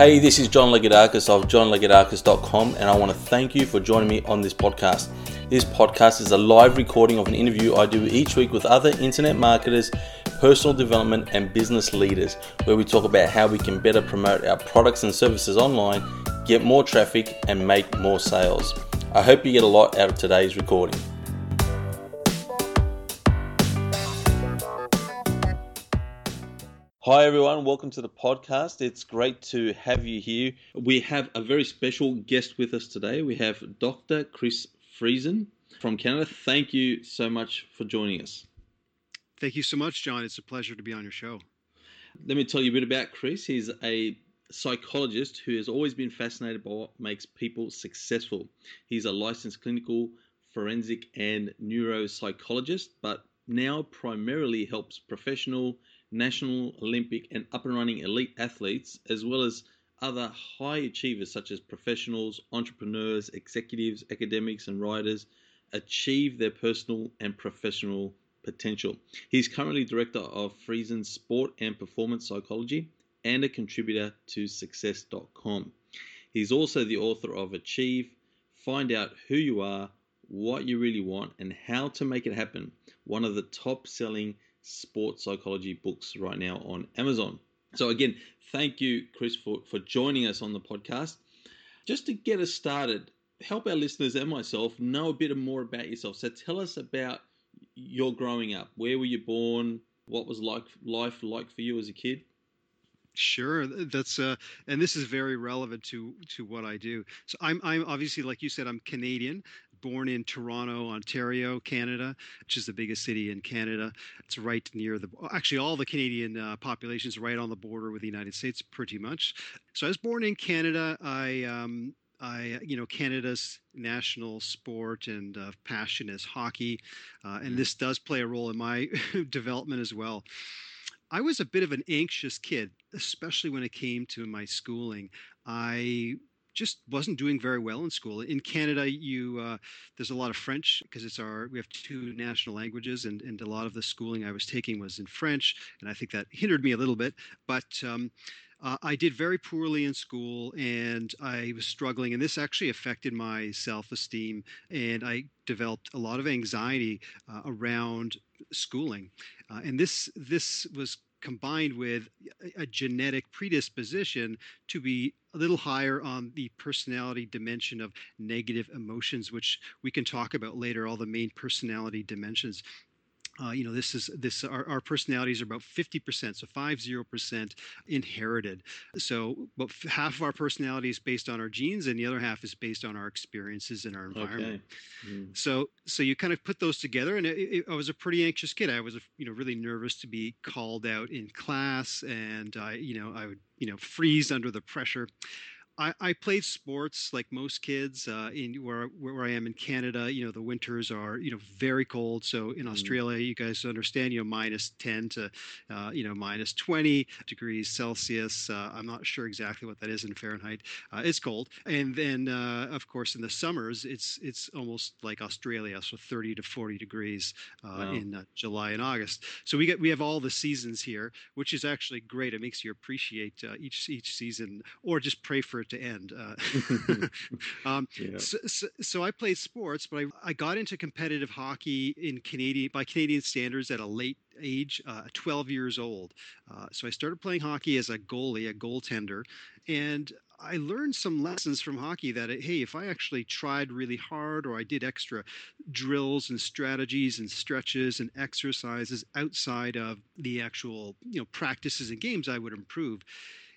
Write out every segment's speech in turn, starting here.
Hey, this is John Legadakis of johnlegadakis.com, and I want to thank you for joining me on this podcast. This podcast is a live recording of an interview I do each week with other internet marketers, personal development, and business leaders, where we talk about how we can better promote our products and services online, get more traffic, and make more sales. I hope you get a lot out of today's recording. Hi, everyone. Welcome to the podcast. It's great to have you here. We have a very special guest with us today. We have Dr. Chris Friesen from Canada. Thank you so much for joining us. Thank you so much, John. It's a pleasure to be on your show. Let me tell you a bit about Chris. He's a psychologist who has always been fascinated by what makes people successful. He's a licensed clinical forensic and neuropsychologist, but now primarily helps professional national, Olympic, and up and running elite athletes, as well as other high achievers such as professionals, entrepreneurs, executives, academics, and writers, achieve their personal and professional potential. He's currently director of Friesen Sport and Performance Psychology and a contributor to Success.com. He's also the author of Achieve, Find Out Who You Are, What You Really Want, and How to Make It Happen, one of the top selling sports psychology books right now on Amazon. So, again, thank you, Chris, for, for joining us on the podcast. Just to get us started, help our listeners and myself know a bit more about yourself. So, tell us about your growing up. Where were you born? What was like life like for you as a kid? Sure, that's uh, and this is very relevant to to what I do. So I'm I'm obviously like you said I'm Canadian, born in Toronto, Ontario, Canada, which is the biggest city in Canada. It's right near the, actually, all the Canadian uh, population is right on the border with the United States, pretty much. So I was born in Canada. I, um, I, you know, Canada's national sport and uh, passion is hockey, uh, and mm-hmm. this does play a role in my development as well. I was a bit of an anxious kid, especially when it came to my schooling. I just wasn't doing very well in school. In Canada, you uh, there's a lot of French because it's our we have two national languages, and and a lot of the schooling I was taking was in French, and I think that hindered me a little bit. But um, uh, I did very poorly in school, and I was struggling, and this actually affected my self-esteem, and I developed a lot of anxiety uh, around schooling, uh, and this this was combined with a genetic predisposition to be a little higher on the personality dimension of negative emotions, which we can talk about later, all the main personality dimensions. Uh, you know, this is this our, our personalities are about 50%, so five zero percent inherited. So about half of our personality is based on our genes, and the other half is based on our experiences and our environment. Okay. Mm. So so you kind of put those together, and it, it, I was a pretty anxious kid. I was you know really nervous to be called out in class, and I you know I would you know freeze under the pressure. I, I played sports like most kids uh, in where where I am in Canada. You know, the winters are you know very cold. So in mm. Australia, you guys understand, you know, minus ten to uh, you know minus twenty degrees Celsius. Uh, I'm not sure exactly what that is in Fahrenheit. Uh, it's cold, and then uh, of course in the summers, it's it's almost like Australia, so 30 to 40 degrees uh, wow. in July and August. So we get we have all the seasons here, which is actually great. It makes you appreciate each each season, or just pray for it to end. Uh, um, yeah. so, so, so, I played sports, but I, I got into competitive hockey in Canadian by Canadian standards at a late age, uh, 12 years old. Uh, so I started playing hockey as a goalie, a goaltender, and I learned some lessons from hockey that hey, if I actually tried really hard or I did extra drills and strategies and stretches and exercises outside of the actual you know practices and games, I would improve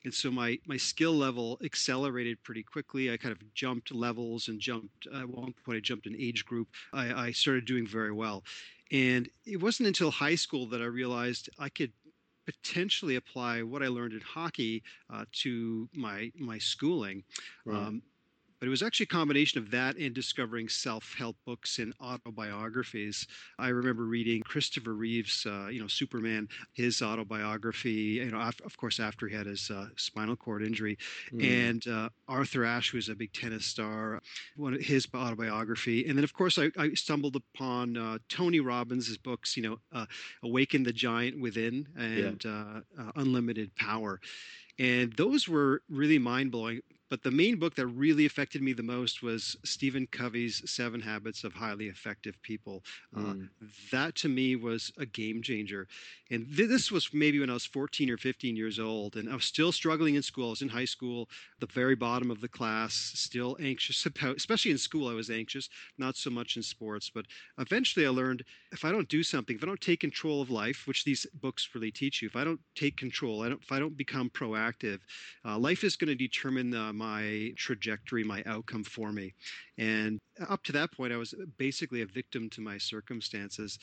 and so my my skill level accelerated pretty quickly. I kind of jumped levels and jumped. Uh, at one point, I jumped an age group. I, I started doing very well, and it wasn't until high school that I realized I could potentially apply what I learned in hockey uh, to my my schooling. Right. Um, But it was actually a combination of that and discovering self-help books and autobiographies. I remember reading Christopher Reeves, uh, you know, Superman, his autobiography. You know, of course, after he had his uh, spinal cord injury, mm. and uh, Arthur Ashe, who was a big tennis star, one of his autobiography, and then of course I, I stumbled upon uh, Tony Robbins' books. You know, uh, Awaken the Giant Within and yeah. Uh, Unlimited Power and those were really mind blowing. But the main book that really affected me the most was Stephen Covey's Seven Habits of Highly Effective People. Mm. Uh, that to me was a game changer. And th- this was maybe when I was 14 or 15 years old, and I was still struggling in school. I was in high school, the very bottom of the class, still anxious about, especially in school, I was anxious, not so much in sports. But eventually I learned if I don't do something, if I don't take control of life, which these books really teach you, if I don't take control, I don't, if I don't become proactive, uh, life is going to determine uh, my trajectory, my outcome for me. And up to that point, I was basically a victim to my circumstances.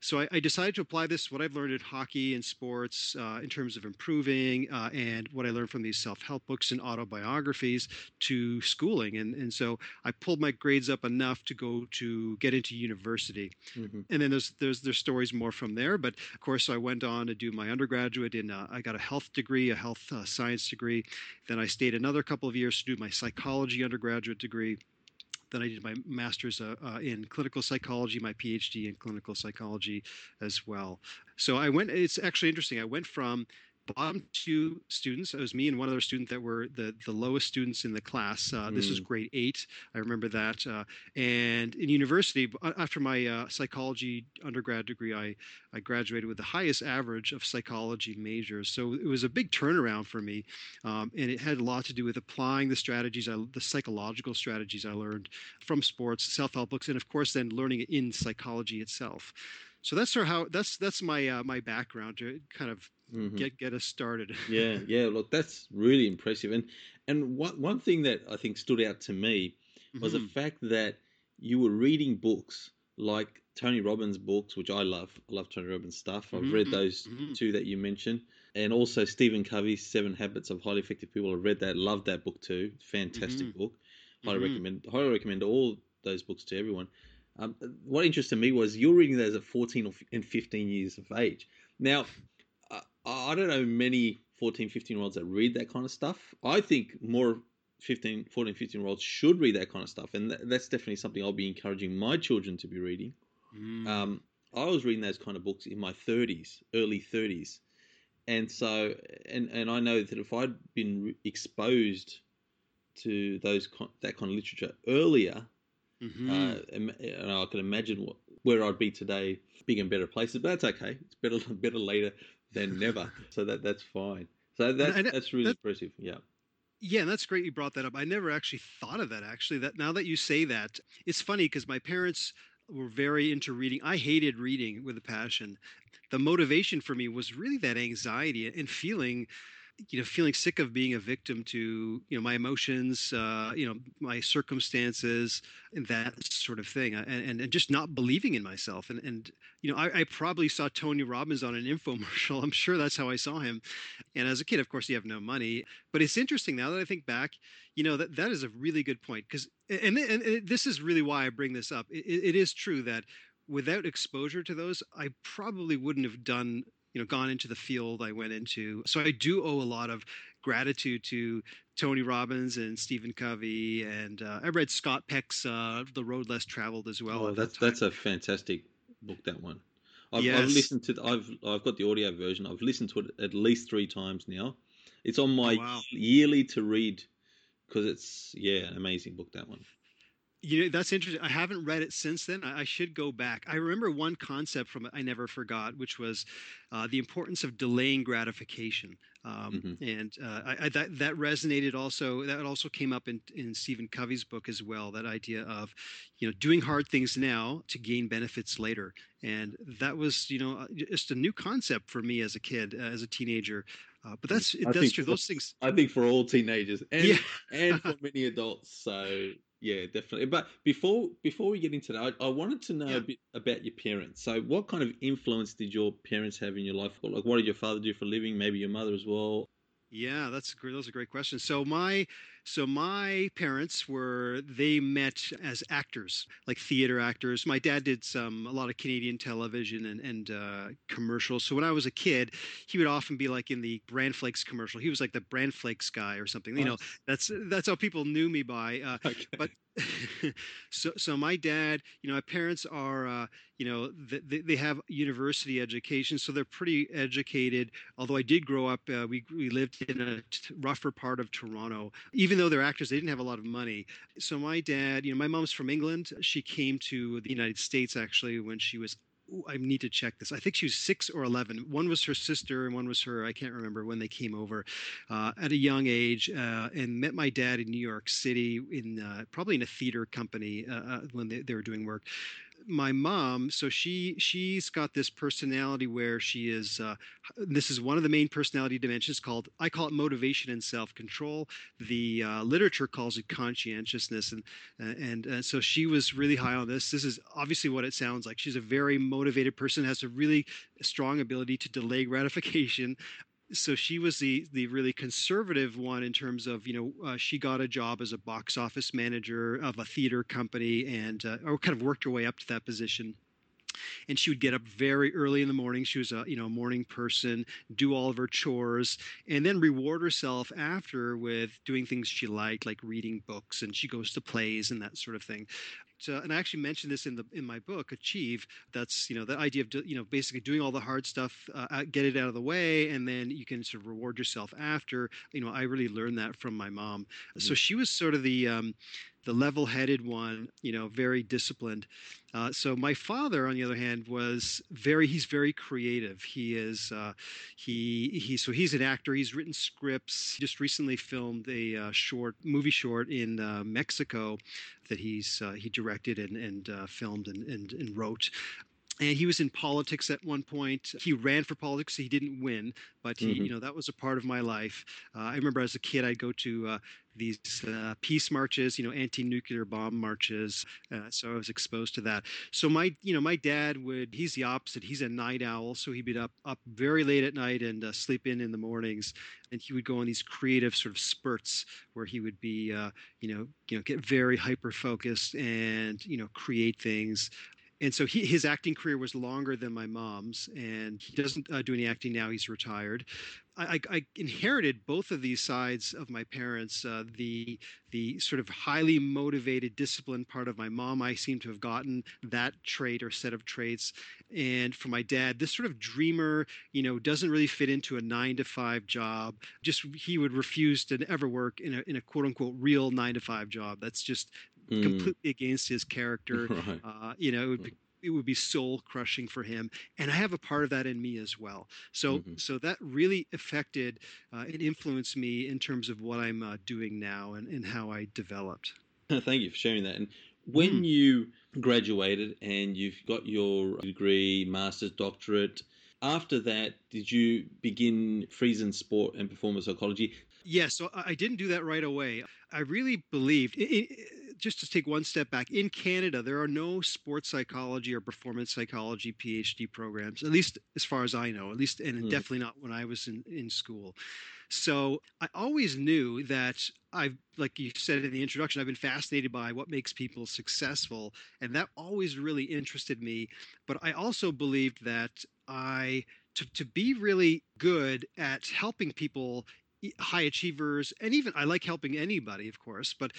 So I, I decided to apply this, what I've learned in hockey and sports, uh, in terms of improving, uh, and what I learned from these self help books and autobiographies to schooling. And, and so I pulled my grades up enough to go to get into university. Mm-hmm. And then there's, there's, there's stories more from there. But of course, I went on to do my undergraduate in, uh, I got a health degree, a health uh, science degree. Then I stayed another couple of years to do my psychology undergraduate degree. Then I did my master's uh, uh, in clinical psychology, my PhD in clinical psychology as well. So I went. It's actually interesting. I went from bottom two students. It was me and one other student that were the, the lowest students in the class. Uh, mm. This was hmm. grade eight. I remember that. Uh, and in university, after my uh, psychology undergrad degree, I, I graduated with the highest average of psychology majors. So it was a big turnaround for me. Um, and it had a lot to do with applying the strategies, I, the psychological strategies I learned from sports, self help books, and of course, then learning it in psychology itself. So that's sort of how that's that's my uh, my background to kind of mm-hmm. get get us started. yeah, yeah. Look, that's really impressive. And and one one thing that I think stood out to me was mm-hmm. the fact that you were reading books like Tony Robbins books, which I love. I love Tony Robbins stuff. I've mm-hmm. read those mm-hmm. two that you mentioned, and also Stephen Covey's Seven Habits of Highly Effective People. I read that. Loved that book too. Fantastic mm-hmm. book. Highly mm-hmm. recommend. Highly recommend all those books to everyone. Um, what interested me was you're reading those at 14 and 15 years of age. Now, I don't know many 14, 15 year olds that read that kind of stuff. I think more 15, 14, 15 year olds should read that kind of stuff. And that's definitely something I'll be encouraging my children to be reading. Mm. Um, I was reading those kind of books in my 30s, early 30s. And so, and, and I know that if I'd been exposed to those that kind of literature earlier, Mm-hmm. Uh, and I can imagine what, where I'd be today, big and better places. But that's okay. It's better better later than never. so that that's fine. So that, and, that's really that, impressive. Yeah. Yeah, and that's great you brought that up. I never actually thought of that actually. That now that you say that, it's funny because my parents were very into reading. I hated reading with a passion. The motivation for me was really that anxiety and feeling you know feeling sick of being a victim to you know my emotions uh, you know my circumstances and that sort of thing and, and, and just not believing in myself and and you know I, I, probably saw tony robbins on an infomercial i'm sure that's how i saw him and as a kid of course you have no money but it's interesting now that i think back you know that that is a really good point because and, and, and, this is really why i bring this up it, it is true that without exposure to those i probably wouldn't have done you know gone into the field I went into. So I do owe a lot of gratitude to Tony Robbins and Stephen Covey, and uh, I read Scott Peck's uh, "The Road Less Traveled" as well. Oh, that's that that's a fantastic book. That one. I've, yes. I've listened to. I've I've got the audio version. I've listened to it at least three times now. It's on my oh, wow. yearly to read because it's yeah an amazing book. That one you know that's interesting i haven't read it since then i, I should go back i remember one concept from it i never forgot which was uh, the importance of delaying gratification um, mm-hmm. and uh, I, I, that, that resonated also that also came up in, in stephen covey's book as well that idea of you know doing hard things now to gain benefits later and that was you know uh, just a new concept for me as a kid as a teenager uh, but that's that's true. Those things. I think for all teenagers and yeah. and for many adults. So yeah, definitely. But before before we get into that, I, I wanted to know yeah. a bit about your parents. So, what kind of influence did your parents have in your life? Like, what did your father do for a living? Maybe your mother as well. Yeah, that's great. Those are great question. So my So my parents were they met as actors, like theater actors. My dad did some a lot of Canadian television and and uh, commercials. So when I was a kid, he would often be like in the Bran Flakes commercial. He was like the Bran Flakes guy or something. You know, that's that's how people knew me by. Uh, okay. But so so my dad you know my parents are uh, you know they, they have university education so they're pretty educated although i did grow up uh, we, we lived in a t- rougher part of toronto even though they're actors they didn't have a lot of money so my dad you know my mom's from england she came to the united states actually when she was Ooh, I need to check this. I think she was six or 11. One was her sister and one was her. I can't remember when they came over uh, at a young age uh, and met my dad in New York City in uh, probably in a theater company uh, uh, when they, they were doing work my mom so she she's got this personality where she is uh, this is one of the main personality dimensions called i call it motivation and self-control. The uh, literature calls it conscientiousness and uh, and uh, so she was really high on this. This is obviously what it sounds like. She's a very motivated person has a really strong ability to delay gratification so she was the the really conservative one in terms of you know uh, she got a job as a box office manager of a theater company and uh, or kind of worked her way up to that position. And she would get up very early in the morning. She was a you know morning person do all of her chores and then reward herself after with doing things she liked like reading books and she goes to plays and that sort of thing uh, and I actually mentioned this in the in my book, Achieve. That's you know the idea of do, you know basically doing all the hard stuff, uh, get it out of the way, and then you can sort of reward yourself after. You know, I really learned that from my mom. Mm-hmm. So she was sort of the um, the level-headed one, you know, very disciplined. Uh, so my father, on the other hand, was very he's very creative. He is uh, he he so he's an actor. He's written scripts. He just recently filmed a uh, short movie short in uh, Mexico that he's uh, he directed and and uh, filmed and, and and wrote and he was in politics at one point. He ran for politics. He didn't win, but he, mm-hmm. you know, that was a part of my life. Uh, I remember as a kid, I'd go to uh, these uh, peace marches, you know, anti-nuclear bomb marches. Uh, so I was exposed to that. So my, you know, my dad would. He's the opposite. He's a night owl, so he'd be up up very late at night and uh, sleep in in the mornings. And he would go on these creative sort of spurts where he would be, uh, you know, you know, get very hyper focused and you know, create things and so he, his acting career was longer than my mom's, and he doesn't uh, do any acting now. He's retired. I, I, inherited both of these sides of my parents. Uh, the the sort of highly motivated, disciplined part of my mom, I seem to have gotten that trait or set of traits. And for my dad, this sort of dreamer, you know, doesn't really fit into a nine to five job. Just he would refuse to ever work in a in a quote unquote real nine to five job. That's just mm. completely against his character. Right. Uh, you know, it would be it would be soul crushing for him and i have a part of that in me as well so mm-hmm. so that really affected uh, and influenced me in terms of what i'm uh, doing now and, and how i developed thank you for sharing that and when mm. you graduated and you've got your degree master's doctorate after that did you begin friesen sport and performance psychology yes so i didn't do that right away i really believed it, it, just to take one step back, in Canada, there are no sports psychology or performance psychology PhD programs, at least as far as I know, at least, and mm. definitely not when I was in, in school. So I always knew that I've, like you said in the introduction, I've been fascinated by what makes people successful. And that always really interested me. But I also believed that I, to, to be really good at helping people high achievers and even i like helping anybody of course but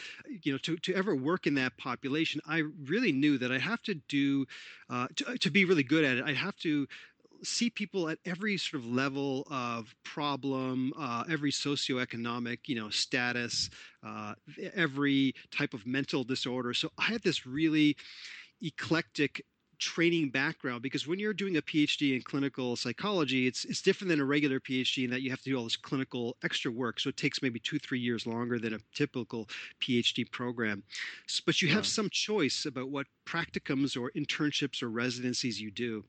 you know to, to ever work in that population i really knew that i have to do uh, to, to be really good at it i have to see people at every sort of level of problem, uh, every socioeconomic, you know, status, uh, every type of mental disorder. So I had this really eclectic training background because when you're doing a PhD in clinical psychology, it's it's different than a regular PhD in that you have to do all this clinical extra work. So it takes maybe two three years longer than a typical PhD program. But you have some choice about what practicums or internships or residencies you do.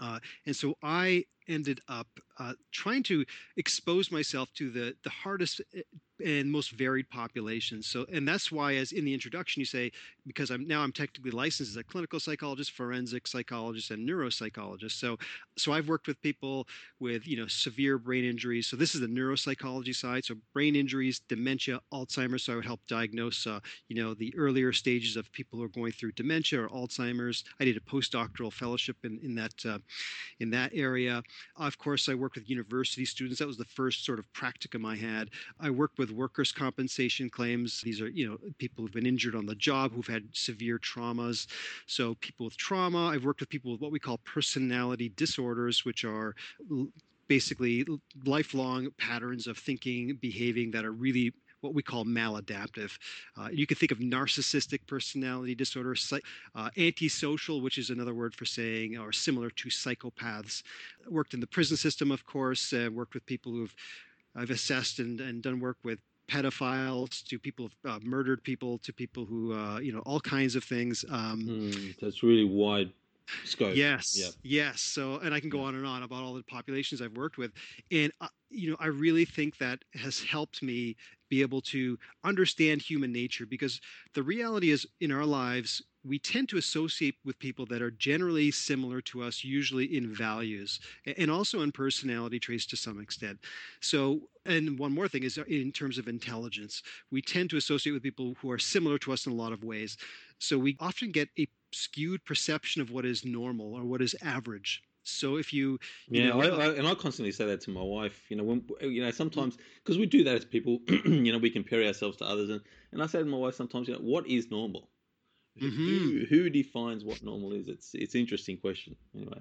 Uh, and so I ended up uh, trying to expose myself to the the hardest eh, and most varied populations. So, and that's why, as in the introduction, you say, because I'm now I'm technically licensed as a clinical psychologist, forensic psychologist, and neuropsychologist. So, so I've worked with people with you know severe brain injuries. So this is the neuropsychology side. So brain injuries, dementia, Alzheimer's. So I would help diagnose uh, you know the earlier stages of people who are going through dementia or Alzheimer's. I did a postdoctoral fellowship in in that uh, in that area. Of course, I worked with university students. That was the first sort of practicum I had. I worked with workers' compensation claims. These are, you know, people who've been injured on the job, who've had severe traumas. So people with trauma. I've worked with people with what we call personality disorders, which are basically lifelong patterns of thinking, behaving that are really what we call maladaptive. Uh, you can think of narcissistic personality disorder, uh, antisocial, which is another word for saying, or similar to psychopaths. Worked in the prison system, of course, uh, worked with people who've I've assessed and, and done work with pedophiles to people uh, murdered people to people who uh, you know all kinds of things. Um, mm, that's really wide scope. Yes, yeah. yes. So, and I can go on and on about all the populations I've worked with, and uh, you know, I really think that has helped me be able to understand human nature because the reality is in our lives we tend to associate with people that are generally similar to us, usually in values and also in personality traits to some extent. So, and one more thing is uh, in terms of intelligence, we tend to associate with people who are similar to us in a lot of ways. So, we often get a skewed perception of what is normal or what is average. So if you, you yeah, know, I, I, and I constantly say that to my wife. You know, when you know sometimes because we do that as people, you know, we compare ourselves to others, and and I say to my wife sometimes, you know, what is normal? Mm-hmm. Who, who defines what normal is? It's it's an interesting question. Anyway.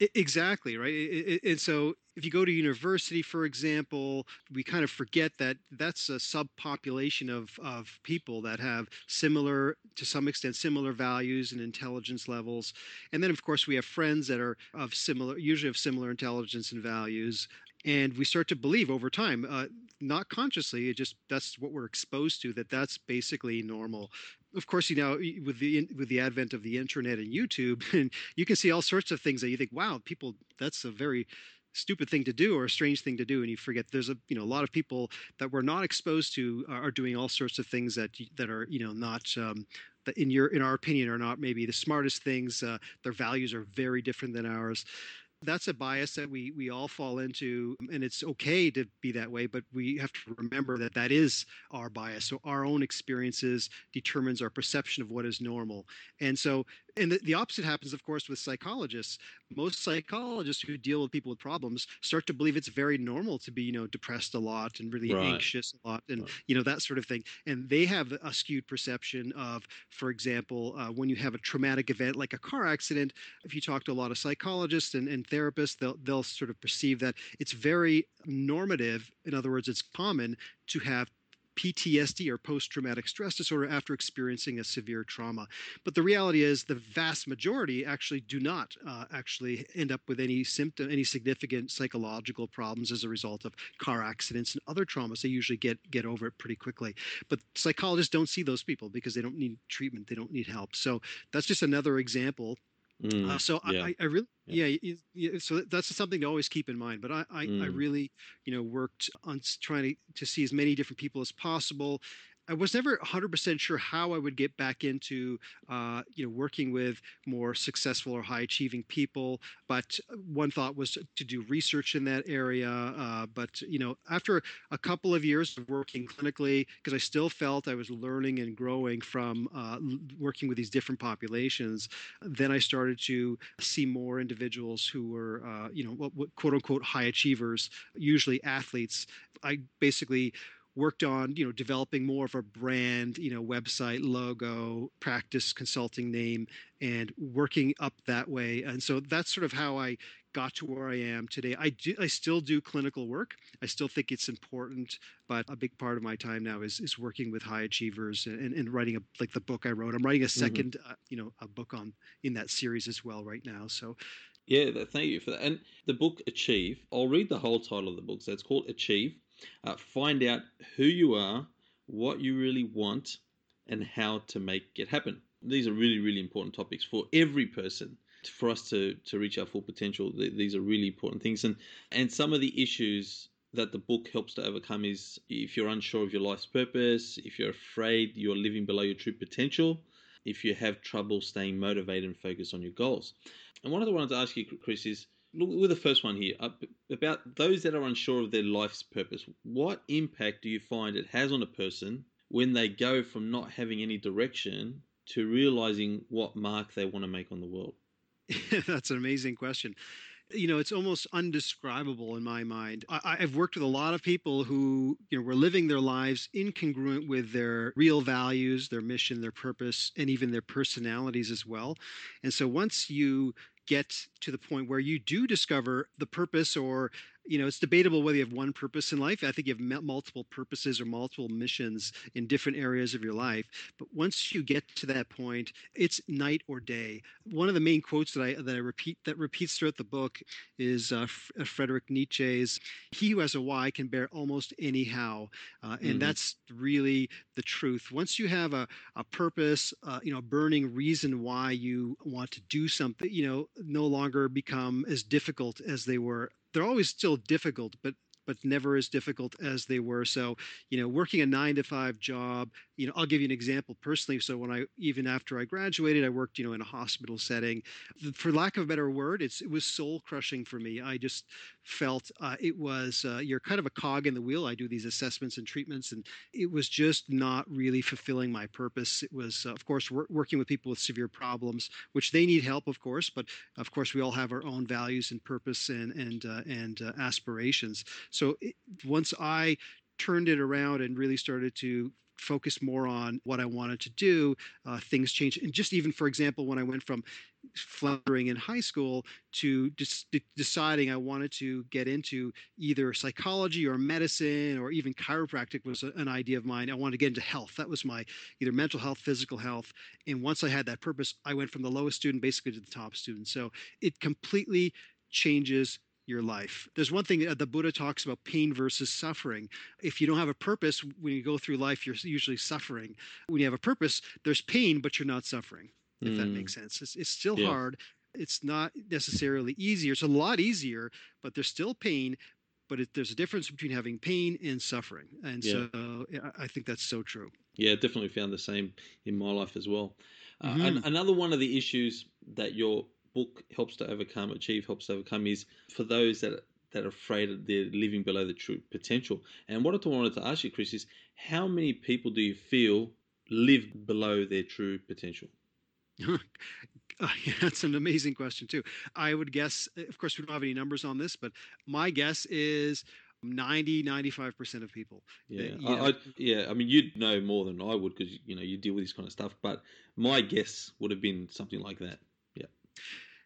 Exactly right, and so if you go to university, for example, we kind of forget that that's a subpopulation of of people that have similar, to some extent, similar values and intelligence levels, and then of course we have friends that are of similar, usually of similar intelligence and values, and we start to believe over time uh, not consciously it just that's what we're exposed to that that's basically normal of course, you know, with the with the advent of the internet and YouTube, and you can see all sorts of things that you think, wow, people, that's a very stupid thing to do or a strange thing to do and you forget there's a you know a lot of people that we're not exposed to are doing all sorts of things that that are you know not um, that in your in our opinion are not maybe the smartest things uh, their values are very different than ours that's a bias that we we all fall into and it's okay to be that way but we have to remember that that is our bias. So our own experiences determines our perception of what is normal. And so and the, the opposite happens of course with psychologists most psychologists who deal with people with problems start to believe it's very normal to be you know depressed a lot and really right. anxious a lot and right. you know that sort of thing and they have a skewed perception of for example uh, when you have a traumatic event like a car accident if you talk to a lot of psychologists and, and therapists they'll, they'll sort of perceive that it's very normative in other words it's common to have PTSD or post traumatic stress disorder after experiencing a severe trauma. But the reality is, the vast majority actually do not uh, actually end up with any symptom, any significant psychological problems as a result of car accidents and other traumas. They usually get get over it pretty quickly. But psychologists don't see those people because they don't need treatment, they don't need help. So that's just another example Mm, uh, so yeah. I, I really, yeah. yeah. yeah, So that's something to always keep in mind. But I, I, mm. I really, you know, worked on trying to, to see as many different people as possible I was never 100% sure how I would get back into, uh, you know, working with more successful or high achieving people. But one thought was to do research in that area. Uh, but you know, after a couple of years of working clinically, because I still felt I was learning and growing from uh, working with these different populations, then I started to see more individuals who were, uh, you know, what, what quote unquote high achievers, usually athletes. I basically worked on you know developing more of a brand you know website logo practice consulting name and working up that way. And so that's sort of how i got to where i am today. I do i still do clinical work. I still think it's important but a big part of my time now is is working with high achievers and, and writing a like the book i wrote. I'm writing a 2nd mm-hmm. uh, you know a book on in that series as well right now so. Yeah thank you for that. And the book achieve i'll read the whole title of the book. So it's called achieve uh, find out who you are, what you really want, and how to make it happen. These are really, really important topics for every person. for us to to reach our full potential. These are really important things, and and some of the issues that the book helps to overcome is if you're unsure of your life's purpose, if you're afraid you're living below your true potential, if you have trouble staying motivated and focused on your goals. And one of the ones I ask you, Chris, is look with the first one here about those that are unsure of their life's purpose. What impact do you find it has on a person when they go from not having any direction to realizing what mark they want to make on the world? That's an amazing question you know, it's almost undescribable in my mind. I, have worked with a lot of people who, you know, were living their lives incongruent with their real values, their mission, their purpose, and even their personalities as well. And so once you get to the point where you do discover the purpose or you know, it's debatable whether you have one purpose in life. I think you have multiple purposes or multiple missions in different areas of your life. But once you get to that point, it's night or day. One of the main quotes that I that I repeat that repeats throughout the book is uh, uh Friedrich Nietzsche's "He who has a why can bear almost any how," uh, and mm-hmm. that's really the truth. Once you have a, a purpose, uh, you know, a burning reason why you want to do something, you know, no longer become as difficult as they were they're always still difficult, but but never as difficult as they were. So, you know, working a nine to five job, you know, I'll give you an example personally. So when I, even after I graduated, I worked, you know, in a hospital setting. For lack of a better word, it's, it was soul crushing for me. I just felt uh, it was, uh, you're kind of a cog in the wheel. I do these assessments and treatments, and it was just not really fulfilling my purpose. It was, uh, of course, wor- working with people with severe problems, which they need help, of course, but of course, we all have our own values and purpose and, and, uh, and uh, aspirations. So it, once I turned it around and really started to focus more on what I wanted to do, uh, things changed. And just even, for example, when I went from floundering in high school to just de- deciding I wanted to get into either psychology or medicine or even chiropractic was a, an idea of mine. I wanted to get into health. That was my either mental health, physical health. And once I had that purpose, I went from the lowest student basically to the top student. So it completely changes your life. There's one thing uh, the Buddha talks about pain versus suffering. If you don't have a purpose, when you go through life, you're usually suffering. When you have a purpose, there's pain, but you're not suffering, if mm. that makes mm. sense. It's, it's still yeah. hard. It's not necessarily easier. It's a lot easier, but there's still pain. But it, there's a difference between having pain and suffering. And yeah. so I think that's so true. Yeah, definitely found the same in my life as well. Uh, mm-hmm. another one of the issues that you're book helps to overcome, Achieve helps to overcome, is for those that that are afraid that they're living below the true potential. And what I wanted to ask you, Chris, is how many people do you feel live below their true potential? Oh, yeah, that's an amazing question too. I would guess, of course, we don't have any numbers on this, but my guess is 90 95% of people yeah I, I, yeah i mean you'd know more than i would because you know you deal with this kind of stuff but my guess would have been something like that yeah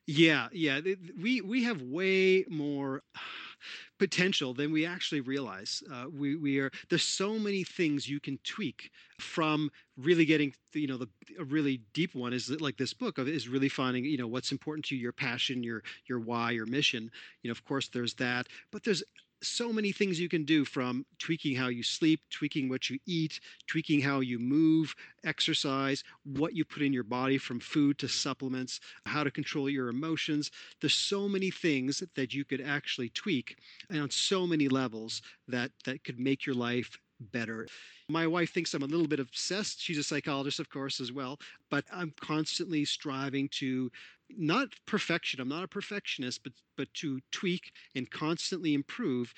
yeah, yeah. We we have way more potential than we actually realize. Uh, we we are there's so many things you can tweak from really getting you know the a really deep one is like this book of is really finding you know what's important to you, your passion, your your why, your mission. You know, of course, there's that, but there's so many things you can do from tweaking how you sleep, tweaking what you eat, tweaking how you move, exercise, what you put in your body from food to supplements, how to control your emotions. There's so many things that you could actually tweak and on so many levels that that could make your life better. My wife thinks I'm a little bit obsessed. She's a psychologist, of course, as well. But I'm constantly striving to not perfection. I'm not a perfectionist, but but to tweak and constantly improve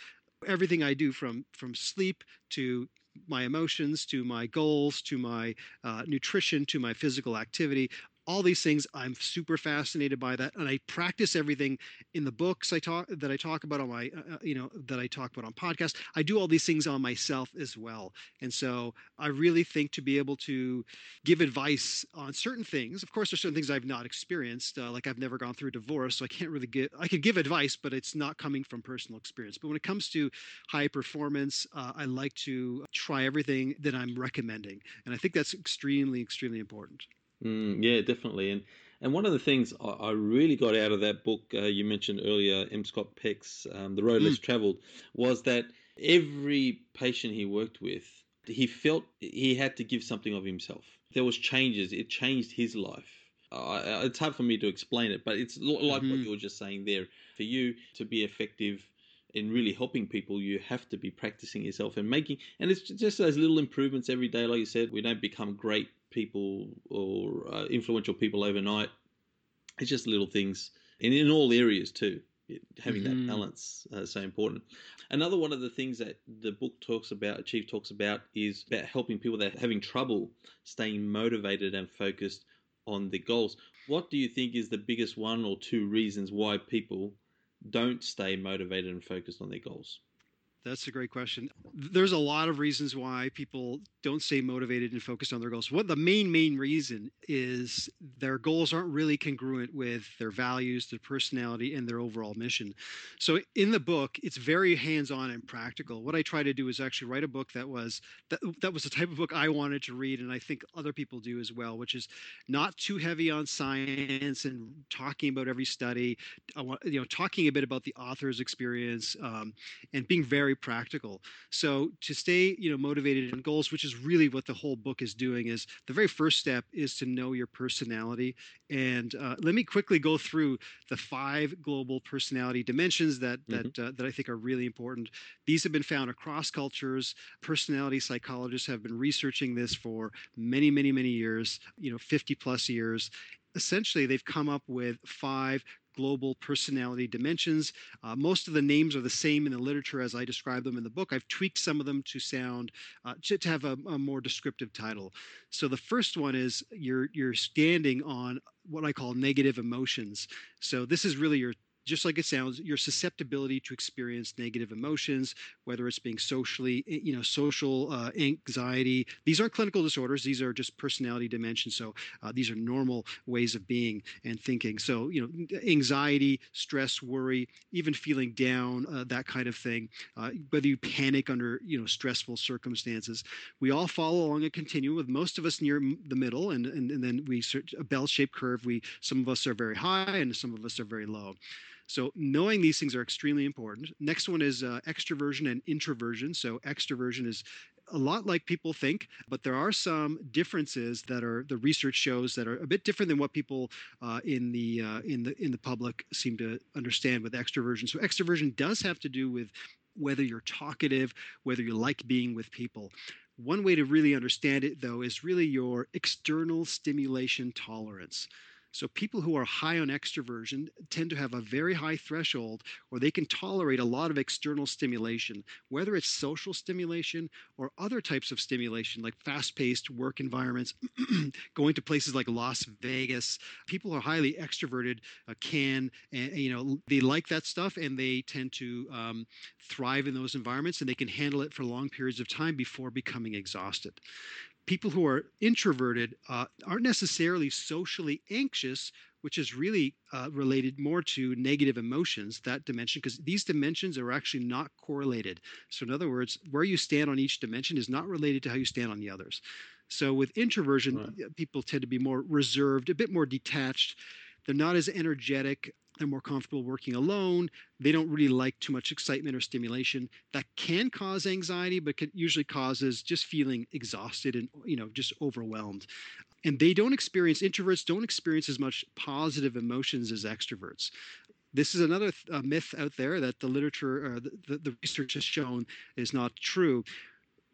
everything I do from from sleep to my emotions to my goals to my uh, nutrition to my physical activity all these things i'm super fascinated by that and i practice everything in the books i talk that i talk about on my uh, uh, you know that i talk about on podcasts. I do all these things on myself as well and so i really think to be able to give advice on certain things of course there's certain things i've not experienced uh, like i've never gone through a divorce so i can't really get i could give advice but it's not coming from personal experience. But when it comes to high performance uh, i like to try everything that i'm recommending and i think that's extremely extremely important Mm, yeah, definitely. And and one of the things I, I really got out of that book uh, you mentioned earlier, M. Scott Peck's um, The Road Less mm. Traveled, was that every patient he worked with, he felt he had to give something of himself. There was changes. It changed his life. uh, it's hard for me to explain it, but it's like mm-hmm. what you were just saying there. For you to be effective in really helping people, you have to be practicing yourself and making, and it's just those little improvements every day. Like you said, we don't become great people or uh, influential people overnight. It's just little things, and in all areas too. Having mm-hmm. that balance uh, so important. Another one of the things that the book talks about, Achieve talks about, is about helping people that are having trouble staying motivated and focused on the goals. What do you think is the biggest one or two reasons why people don't stay motivated and focused on their goals? That's a great question. There's a lot of reasons why people don't stay motivated and focused on their goals. What the main main reason is their goals aren't really congruent with their values, their personality, and their overall mission. So in the book, it's very hands-on and practical. What I try to do is actually write a book that was that, that was the type of book I wanted to read, and I think other people do as well, which is not too heavy on science and talking about every study. You know, talking a bit about the author's experience um, and being very very practical. So to stay, you know, motivated in goals, which is really what the whole book is doing, is the very first step is to know your personality. And uh, let me quickly go through the five global personality dimensions that that mm-hmm. uh, that I think are really important. These have been found across cultures. Personality psychologists have been researching this for many, many, many years. You know, 50 plus years essentially they've come up with five global personality dimensions. Uh, most of the names are the same in the literature as I describe them in the book. I've tweaked some of them to sound uh, to, to, have a, a, more descriptive title. So the first one is you're you're standing on what I call negative emotions. So this is really your just like it sounds, your susceptibility to experience negative emotions, whether it's being socially, eh, you know, social uh, anxiety. These aren't clinical disorders; these are just personality dimensions. So uh, these are normal ways of being and thinking. So you know, anxiety, stress, worry, even feeling down, uh, that kind of thing. Uh, whether you panic under you know stressful circumstances, we all follow along a continuum. With most of us near the middle, and and, and then we search a bell-shaped curve. We some of us are very high, and some of us are very low. So knowing these things are extremely important. Next one is uh, extroversion and introversion. So extroversion is a lot like people think, but there are some differences that are the research shows that are a bit different than what people uh, in the uh, in the in the public seem to understand with extroversion. So extroversion does have to do with whether you're talkative, whether you like being with people. One way to really understand it, though, is really your external stimulation tolerance. So people who are high on extroversion tend to have a very high threshold where they can tolerate a lot of external stimulation, whether it's social stimulation or other types of stimulation like fast-paced work environments, going to places like Las Vegas. People who are highly extroverted uh, can, uh, you know, they like that stuff and they tend to um, thrive in those environments and they can handle it for long periods of time before becoming exhausted people who are introverted uh, aren't necessarily socially anxious, which is really uh, related more to negative emotions, that dimension, because these dimensions are actually not correlated. So, in other words, where you stand on each dimension is not related to how you stand on the others. So, with introversion, right. people tend to be more reserved, a bit more detached. They're not as energetic. They're more comfortable working alone. They don't really like too much excitement or stimulation. That can cause anxiety, but usually causes just feeling exhausted and you know just overwhelmed. And they don't experience introverts don't experience as much positive emotions as extroverts. This is another uh, myth out there that the literature the, the, the research has shown is not true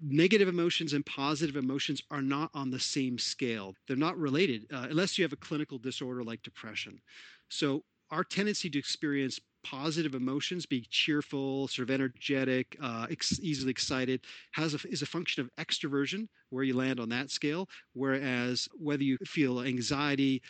negative emotions and positive emotions are not on the same scale. They're not related uh, unless you have a clinical disorder like depression. So our tendency to experience positive emotions, be cheerful, sort of energetic, uh, ex- easily excited, has a, is a function of extroversion, where you land on that scale. Whereas whether you feel anxiety,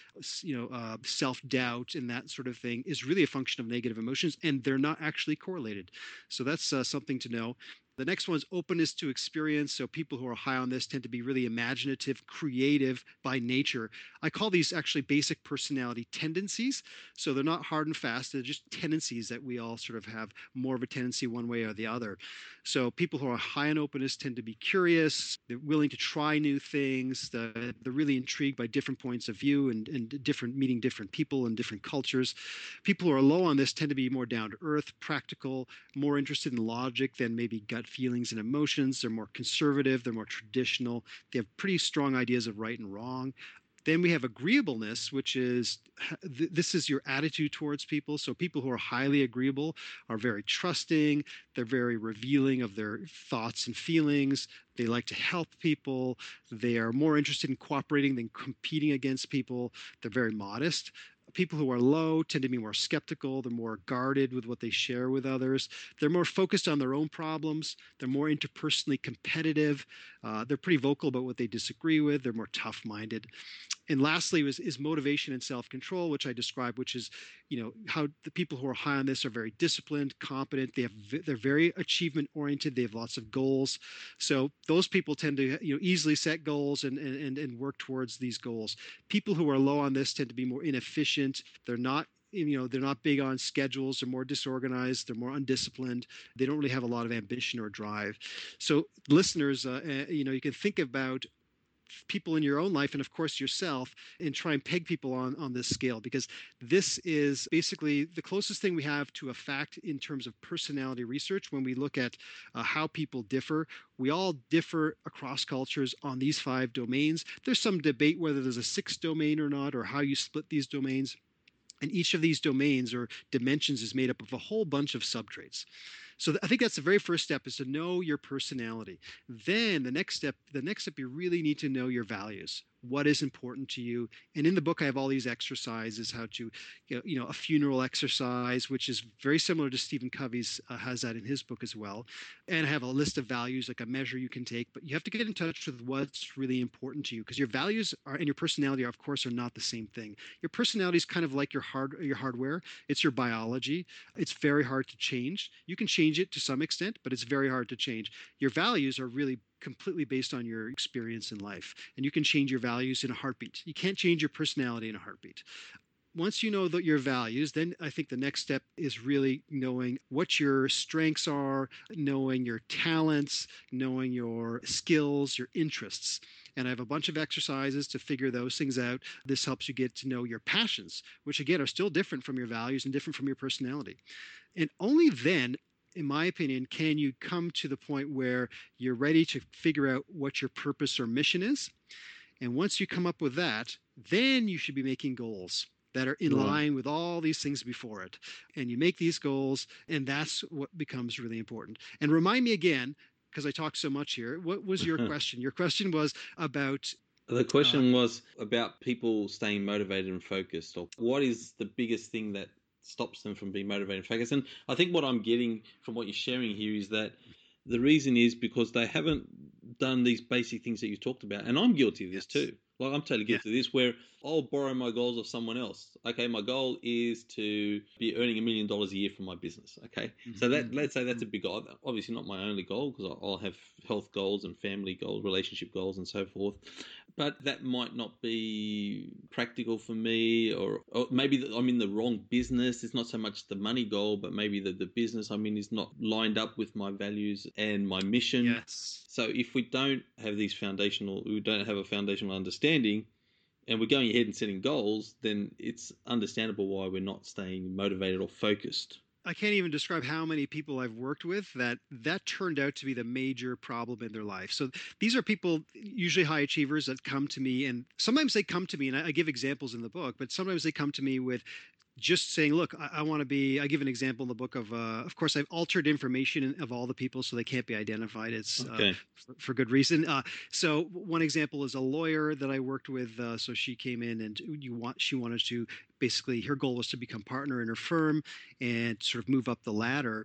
you know, uh, self doubt, and that sort of thing is really a function of negative emotions, and they're not actually correlated. So that's uh, something to know. The next one is openness to experience. So people who are high on this tend to be really imaginative, creative by nature. I call these actually basic personality tendencies. So they're not hard and fast, they're just tendencies that we all sort of have more of a tendency one way or the other. So people who are high on openness tend to be curious, they're willing to try new things, they're really intrigued by different points of view and, and different meeting different people and different cultures. People who are low on this tend to be more down to earth, practical, more interested in logic than maybe gut feelings and emotions. They're more conservative, they're more traditional, they have pretty strong ideas of right and wrong. Then we have agreeableness, which is this is your attitude towards people. So people who are highly agreeable are very trusting, they're very revealing of their thoughts and feelings. They like to help people. They are more interested in cooperating than competing against people. They're very modest people who are low tend to be more skeptical. They're more guarded with what they share with others. They're more focused on their own problems. They're more interpersonally competitive. Uh, they're pretty vocal about what they disagree with. They're more tough minded. And lastly, is, is motivation and self control, which I described, which is you know how the people who are high on this are very disciplined competent. They have they're very achievement oriented. They have lots of goals. So those people tend to you know easily set goals and and and work towards these goals. People who are low on this tend to be more inefficient. They're not you know they're not big on schedules. They're more disorganized. They're more undisciplined. They don't really have a lot of ambition or drive. So listeners uh, uh you know you can think about people in your own life and of course yourself and try and peg people on on this scale because this is basically the closest thing we have to a fact in terms of personality research when we look at uh, how people differ. We all differ across cultures on these five domains. There's some debate whether there's a sixth domain or not or how you split these domains. And each of these domains or dimensions is made up of a whole bunch of subtraits so I think that's the very first step is to know your personality. Then the next step, the next step, you really need to know your values what is important to you. And in the book, I have all these exercises, how to, you know, a funeral exercise, which is very similar to Stephen Covey's, uh, has that in his book as well. And I have a list of values, like a measure you can take, but you have to get in touch with what's really important to you because your values are, and your personality, are, of course, are not the same thing. Your personality is kind of like your hard, your hardware. It's your biology. It's very hard to change. You can change it to some extent, but it's very hard to change. Your values are really completely based on your experience in life. And you can change your values in a heartbeat. You can't change your personality in a heartbeat. Once you know your values, then I think the next step is really knowing what your strengths are, knowing your talents, knowing your skills, your interests. And I have a bunch of exercises to figure those things out. This helps you get to know your passions, which again are still different from your values and different from your personality. And only then in my opinion, can you come to the point where you're ready to figure out what your purpose or mission is? And once you come up with that, then you should be making goals that are in right. line with all these things before it. And you make these goals, and that's what becomes really important. And remind me again, because I talked so much here, what was your question? Your question was about the question uh, was about people staying motivated and focused. Or what is the biggest thing that stops them from being motivated and focused. And I think what I'm getting from what you're sharing here is that the reason is because they haven't done these basic things that you talked about. And I'm guilty of this too. Like I'm totally guilty yeah. of this where I'll borrow my goals of someone else. Okay, my goal is to be earning a million dollars a year from my business. Okay, mm-hmm. so that let's say that's a mm-hmm. big goal. Obviously, not my only goal because I'll have health goals and family goals, relationship goals, and so forth but that might not be practical for me or, or maybe i'm in the wrong business it's not so much the money goal but maybe the, the business i'm in is not lined up with my values and my mission yes so if we don't have these foundational we don't have a foundational understanding and we're going ahead and setting goals then it's understandable why we're not staying motivated or focused I can't even describe how many people I've worked with that that turned out to be the major problem in their life. So these are people, usually high achievers, that come to me, and sometimes they come to me, and I, give examples in the book, but sometimes they come to me with just saying, look, I, I want to be. I give an example in the book of, uh, of course, I've altered information of all the people so they can't be identified. It's uh, okay. uh, for, for, good reason. Uh, so one example is a lawyer that I worked with. Uh, so she came in and you want she wanted to basically her goal was to become partner in her firm and sort of move up the ladder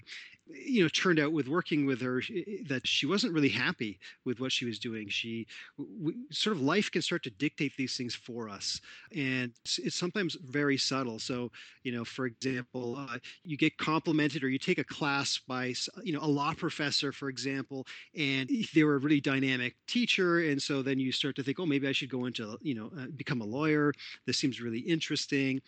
you know turned out with working with her that she wasn't really happy with what she was doing. She we, sort of life can start to dictate these things for us and it's, it's sometimes very subtle. So you know for example uh, you get complimented or you take a class by you know a law professor for example and they were a really dynamic teacher and so then you start to think oh maybe i should go into you know uh, become a lawyer. This seems really interesting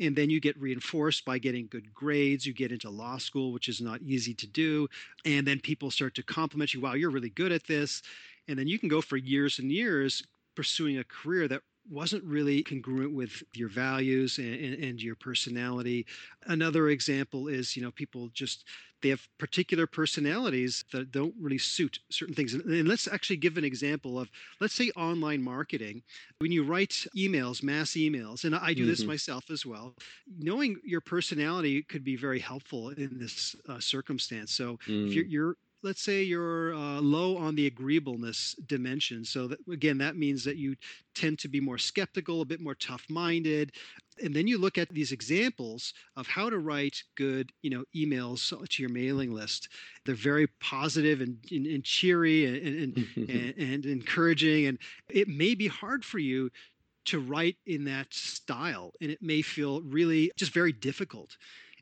and then you get reinforced by getting good grades you get into law school which is not easy to do and then people start to compliment you wow you're really good at this and then you can go for years and years pursuing a career that wasn't really congruent with your values and, and, and, your personality. Another example is, you know, people just they have particular personalities that don't really suit certain things. And, and let's actually give an example of, let's say, online marketing. When you write emails, mass emails, and I do mm-hmm. this myself as well, knowing your personality could be very helpful in this uh, circumstance. So mm. if you're, you're let's say you're uh, low on the agreeableness dimension. So that, again, that means that you tend to be more skeptical, a bit more tough-minded. And then you look at these examples of how to write good, you know, emails to your mailing list. They're very positive and, and, and cheery and, and, and, and encouraging. And it may be hard for you to write in that style, and it may feel really just very difficult.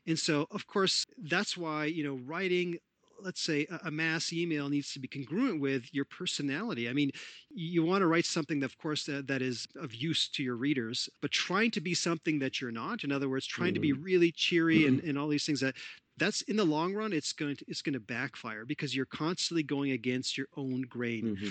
And so, of course, that's why, you know, writing let's say a, mass email needs to be congruent with your personality. I mean, you want to write something that, of course, that, that is of use to your readers, but trying to be something that you're not. In other words, trying mm-hmm. to be mm-hmm. really cheery and, and all these things that that's in the long run it's going to it's going to backfire because you're constantly going against your own grain mm-hmm.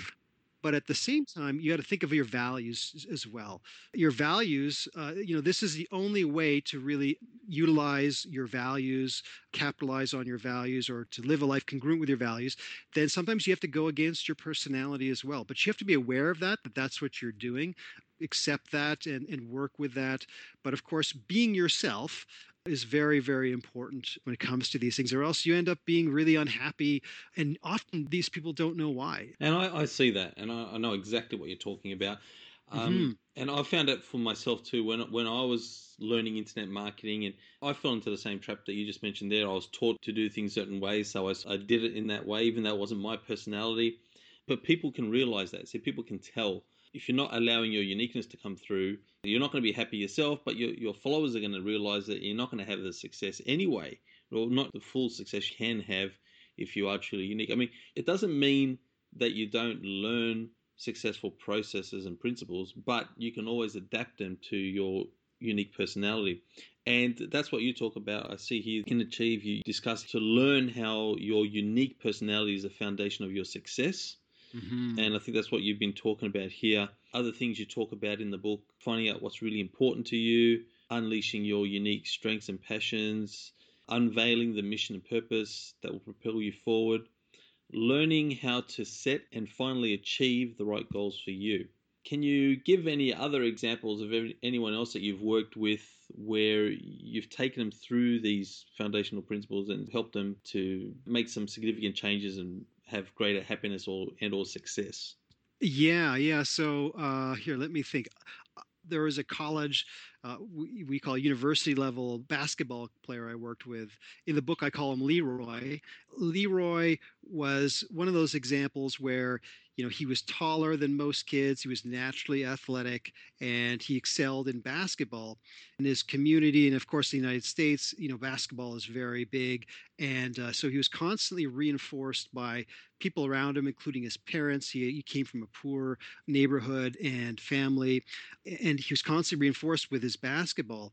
But at the same time, you got to think of your values as well. Your values, uh, you know, this is the only way to really utilize your values, capitalize on your values, or to live a life congruent with your values. Then sometimes you have to go against your personality as well. But you have to be aware of that, that that's what you're doing accept that and, and work with that. But of course, being yourself is very, very important when it comes to these things, or else you end up being really unhappy. And often these people don't know why. And I, I see that, and I, I, know exactly what you're talking about. Um, mm-hmm. And I found it for myself too when when I was learning internet marketing, and I fell into the same trap that you just mentioned there. I was taught to do things certain ways, so I, I did it in that way, even though it wasn't my personality. But people can realize that. See, people can tell if you're not allowing your uniqueness to come through, you're not going to be happy yourself, but your, your followers are going to realize that you're not going to have the success anyway, or not the full success you can have if you are truly unique. I mean, it doesn't mean that you don't learn successful processes and principles, but you can always adapt them to your unique personality. And that's what you talk about. I see here can achieve, you discuss to learn how your unique personality is the foundation of your success Mm-hmm. And I think that's what you've been talking about here. Other things you talk about in the book, finding out what's really important to you, unleashing your unique strengths and passions, unveiling the mission and purpose that will propel you forward, learning how to set and finally achieve the right goals for you. Can you give any other examples of anyone else that you've worked with where you've taken them through these foundational principles and helped them to make some significant changes and have greater happiness or and or success? Yeah, yeah. So uh, here, let me think. There was a college uh, we, we call university level basketball player I worked with. In the book, I call him Leroy. Leroy was one of those examples where you know he was taller than most kids he was naturally athletic and he excelled in basketball in his community and of course the united states you know basketball is very big and uh, so he was constantly reinforced by people around him including his parents he, he came from a poor neighborhood and family and he was constantly reinforced with his basketball.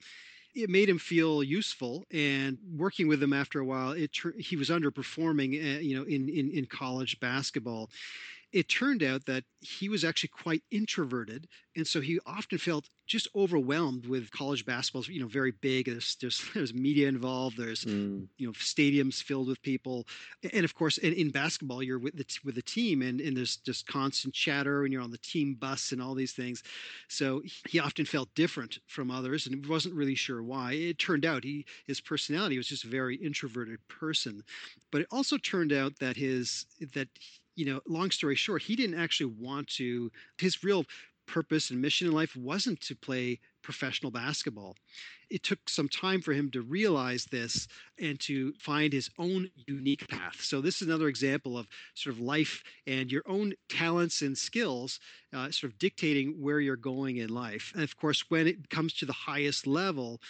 It made him feel useful and working with him after a while it he was underperforming uh, you know in, in in college basketball it turned out that he was actually quite introverted and so he often felt just overwhelmed with college basketball you know very big there's there's, there's media involved there's mm. you know stadiums filled with people and of course in, in basketball you're with the, with the team and, and there's just constant chatter and you're on the team bus and all these things so he often felt different from others and wasn't really sure why it turned out he his personality was just a very introverted person but it also turned out that his that you know, long story short, he didn't actually want to, his real purpose and mission in life wasn't to play professional basketball. It took some time for him to realize this and to find his own unique path. So, this is another example of sort of life and your own talents and skills uh, sort of dictating where you're going in life. And of course, when it comes to the highest level,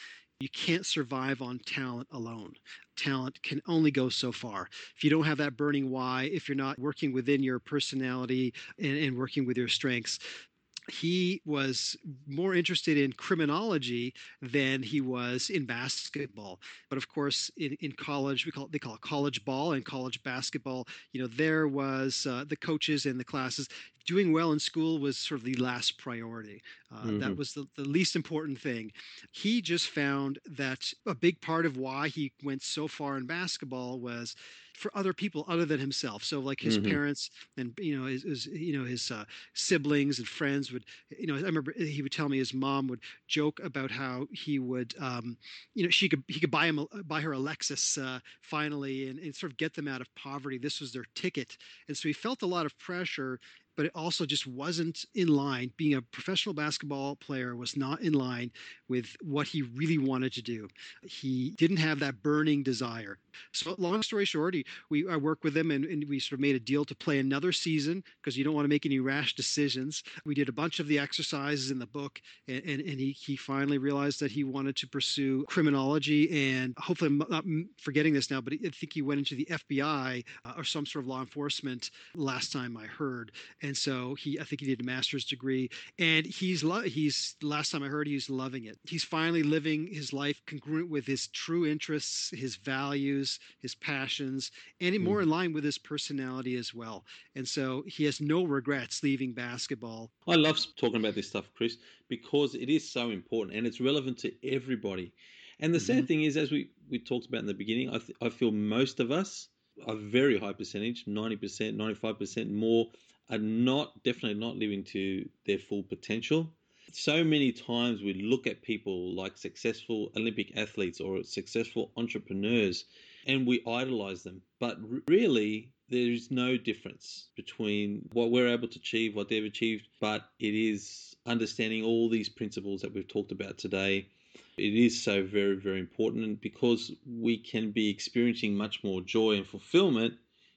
you can't survive on talent alone. Talent can only go so far. If you don't have that burning why, if you're not working within your personality and, and working with your strengths, he was more interested in criminology than he was in basketball. But of course, in, in college, we call it, they call it college ball and college basketball. You know, there was uh, the coaches and the classes doing well in school was sort of the last priority. Uh, mm-hmm. That was the, the least important thing. He just found that a big part of why he went so far in basketball was for other people other than himself. So like his mm-hmm. parents and you know his, his you know his uh, siblings and friends would you know I remember he would tell me his mom would joke about how he would um, you know she could he could buy him a, buy her a Lexus uh, finally and, and sort of get them out of poverty. This was their ticket, and so he felt a lot of pressure but it also just wasn't in line. Being a professional basketball player was not in line with what he really wanted to do. He didn't have that burning desire. So, long story short, he, we I worked with him and, and we sort of made a deal to play another season because you don't want to make any rash decisions. We did a bunch of the exercises in the book, and, and, and he, he finally realized that he wanted to pursue criminology. And hopefully, I'm not forgetting this now, but I think he went into the FBI uh, or some sort of law enforcement last time I heard and so he I think he did a master's degree and he's lo- he's last time I heard he's loving it. He's finally living his life congruent with his true interests, his values, his passions, and mm. more in line with his personality as well. And so he has no regrets leaving basketball. I love talking about this stuff, Chris, because it is so important and it's relevant to everybody. And the mm-hmm. sad thing is, as we, we talked about in the beginning, I, th- I feel most of us, a very high percentage, 90%, 95% more, are not definitely not living to their full potential. So many times we look at people like successful Olympic athletes or successful entrepreneurs and we idolize them. But really, there is no difference between what we're able to achieve, what they've achieved, but it is understanding all these principles that we've talked about today. It is so very, very important because we can be experiencing much more joy and fulfillment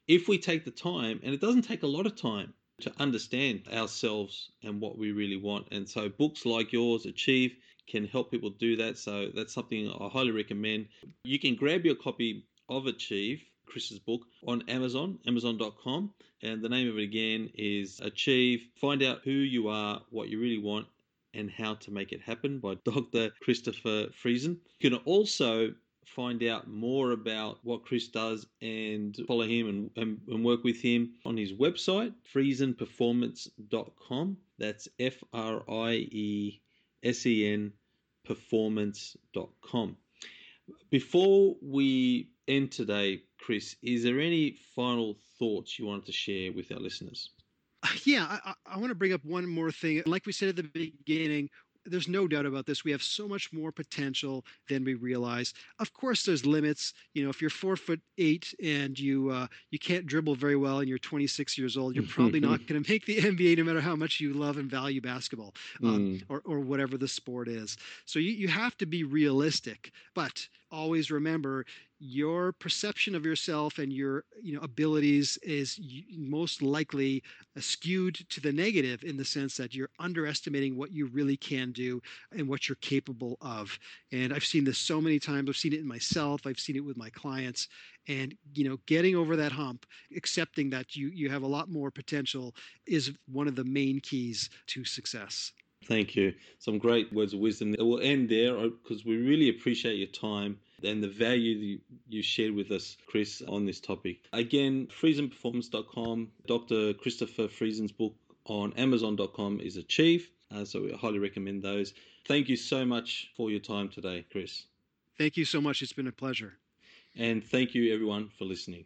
if we take the time, and it doesn't take a lot of time to understand ourselves and what we really want. And so, books like yours, Achieve, can help people do that. So, that's something I highly recommend. You can grab your copy of Achieve, Chris's book, on Amazon, amazon.com. And the name of it again is Achieve. Find out who you are, what you really want, and how to make it happen by Dr. Christopher Friesen. You can also find out more about what Chris does and follow him and, and, and work with him on his website, friesenperformance.com. That's F R I E S E N performance.com. Before we end today, Chris, is there any final thoughts you wanted to share with our listeners? Yeah, I, I, want to bring up one more thing. Like we said at the beginning, there's no doubt about this. We have so much more potential than we realize. Of course, there's limits. You know, if you're four foot eight and you uh, you can't dribble very well and you're 26 years old, you're probably not going to make the NBA no matter how much you love and value basketball um, mm. or, or whatever the sport is. So you, you have to be realistic, but always remember your perception of yourself and your you know abilities is most likely skewed to the negative in the sense that you're underestimating what you really can do and what you're capable of. And i've seen this so many times. I've seen it in myself. I've seen it with my clients. And you know getting over that hump accepting that you you have a lot more potential is one of the main keys to success Thank you. Some great words of wisdom. It will end there because we really appreciate your time and the value you shared with us, Chris, on this topic. Again, friesenperformance.com, Dr. Christopher Friesen's book on amazon.com is Achieve. Uh, so we highly recommend those. Thank you so much for your time today, Chris. Thank you so much. It's been a pleasure. And thank you, everyone, for listening.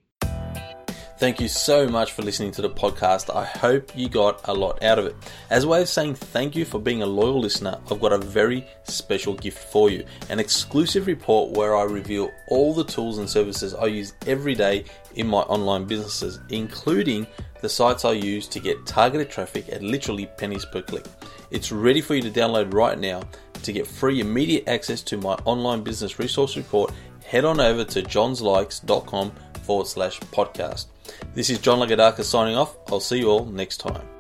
Thank you so much for listening to the podcast. I hope you got a lot out of it. As a way of saying thank you for being a loyal listener, I've got a very special gift for you an exclusive report where I reveal all the tools and services I use every day in my online businesses, including the sites I use to get targeted traffic at literally pennies per click. It's ready for you to download right now. To get free immediate access to my online business resource report, head on over to johnslikes.com forward slash podcast. This is John Lagodarka signing off. I'll see you all next time.